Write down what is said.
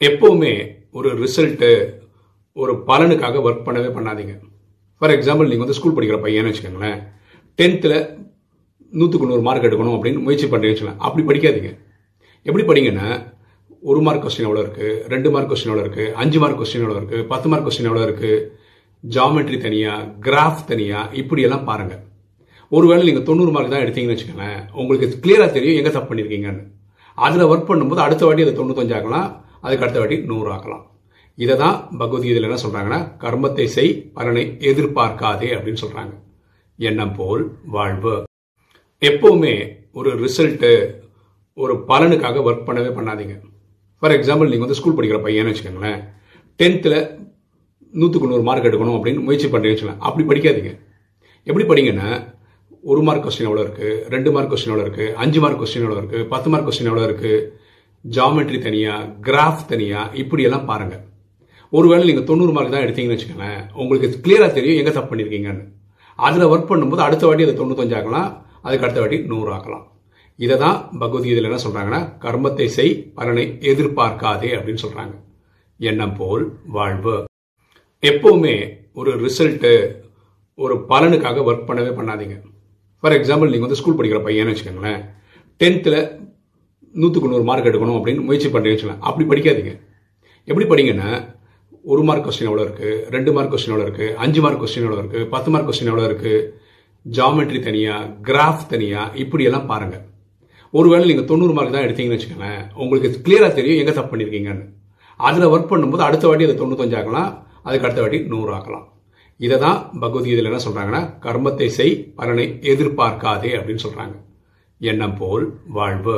எப்பவுமே ஒரு ரிசல்ட்டு ஒரு பலனுக்காக ஒர்க் பண்ணவே பண்ணாதீங்க. ஃபார் எக்ஸாம்பிள் நீங்கள் வந்து ஸ்கூல் படிக்கிற பையன்னு வச்சுக்கோங்களேன். டென்த்தில் நூற்றுக்கு நூறு மார்க் எடுக்கணும் அப்படின்னு முயற்சி பண்ணுறீங்கன்னு வச்சுக்கலாம். அப்படி படிக்காதீங்க. எப்படி படிங்கன்னா ஒரு மார்க் கொஸ்டின் எவ்வளோ இருக்குது ரெண்டு மார்க் கொஸ்டின் எவ்வளோ இருக்குது அஞ்சு மார்க் கொஸ்டின் எவ்வளோ இருக்குது பத்து மார்க் கொஸ்டின் எவ்வளோ இருக்குது ஜாமெட்ரி தனியாக கிராஃப் தனியாக இப்படியெல்லாம் பாருங்கள் ஒருவேளை நீங்கள் தொண்ணூறு மார்க் தான் எடுத்தீங்கன்னு வச்சுக்கோங்களேன் உங்களுக்கு கிளியராக தெரியும் எங்கே தப்பு பண்ணியிருக்கீங்கன்னு அதில் ஒர்க் பண்ணும்போது அடுத்த வாட்டி அதை தொண்ணூத்தஞ்சாக்கலாம் அதுக்கு அடுத்த வாட்டி நூறு ஆக்கலாம் இதை தான் பகவத்கீதையில் என்ன சொல்கிறாங்கன்னா கர்மத்தை செய் பலனை எதிர்பார்க்காதே அப்படின்னு சொல்கிறாங்க எண்ணம் போல் வாழ்வு. எப்பவுமே ஒரு ரிசல்ட்டு ஒரு பலனுக்காக ஒர்க் பண்ணவே பண்ணாதீங்க. ஃபார் எக்ஸாம்பிள் நீங்கள் வந்து ஸ்கூல் படிக்கிற பையன்னு வச்சுக்கோங்களேன். டென்த்தில் நூற்றுக்கு நூறு மார்க் எடுக்கணும் அப்படின்னு முயற்சி பண்ணுறீங்கன்னு வச்சுக்கலாம் அப்படி படிக்காதீங்க. எப்படி படிங்கன்னா ஒரு மார்க் கொஸ்டின் எவ்வளோ இருக்குது ரெண்டு மார்க் கொஸ்டின் எவ்வளோ இருக்குது அஞ்சு மார்க் கொஸ்டின் எவ்வளோ இருக்குது பத்து மார்க் கொஸ்டின் எவ்வளோ இருக்குது ஜாமெட்ரி தனியாக கிராஃப் தனியாக இப்படியெல்லாம் பாருங்கள் ஒருவேளை நீங்கள் தொண்ணூறு மார்க் தான் எடுத்தீங்கன்னு வச்சுக்கோங்களேன் உங்களுக்கு கிளியராக தெரியும் எங்கே தப்பு பண்ணியிருக்கீங்கன்னு அதில் ஒர்க் பண்ணும்போது அடுத்த வாட்டி அதை தொண்ணூத்தஞ்சு ஆக்கலாம் அதுக்கு அடுத்த வாட்டி நூறு ஆக்கலாம். இதை தான் பகவத்கீதையில் என்ன சொல்கிறாங்கன்னா கர்மத்தை செய் பலனை எதிர்பார்க்காதே அப்படின்னு சொல்கிறாங்க எண்ணம் போல் வாழ்வு. எப்பவுமே ஒரு ரிசல்ட்டு ஒரு பலனுக்காக ஒர்க் பண்ணவே பண்ணாதீங்க. ஃபார் எக்ஸாம்பிள் நீங்கள் வந்து ஸ்கூல் படிக்கிற பையன்னு வச்சுக்கோங்களேன் டென்த்தில் நூற்றுக்கு நூறு மார்க் எடுக்கணும் அப்படின்னு முயற்சி பண்ணுறீங்கன்னு வச்சுக்கலாம் அப்படி படிக்காதீங்க. எப்படி படிங்கன்னா ஒரு மார்க் கொஸ்டின் எவ்வளோ இருக்குது ரெண்டு மார்க் கொஸ்டின் எவ்வளோ இருக்குது அஞ்சு மார்க் கொஸ்டின் எவ்வளோ இருக்குது பத்து மார்க் கொஸ்டின் எவ்வளோ இருக்குது ஜாமெட்ரி தனியாக கிராஃப் தனியாக இப்படியெல்லாம் பாருங்கள் ஒருவேளை நீங்கள் தொண்ணூறு மார்க் தான் எடுத்தீங்கன்னு வச்சுக்கோங்களேன் உங்களுக்கு கிளியராக தெரியும் எங்கே தப்பு பண்ணியிருக்கீங்கன்னு அதில் ஒர்க் பண்ணும்போது அடுத்த வாட்டி அதை தொண்ணூத்தஞ்சு ஆக்கலாம் அதுக்கு அடுத்த வாட்டி நூறு ஆக்கலாம் இதை தான் பகவத்கீதையில் என்ன சொல்கிறாங்கன்னா கர்மத்தை செய் பலனை எதிர்பார்க்காதே அப்படின்னு சொல்கிறாங்க எண்ணம் போல் வாழ்வு.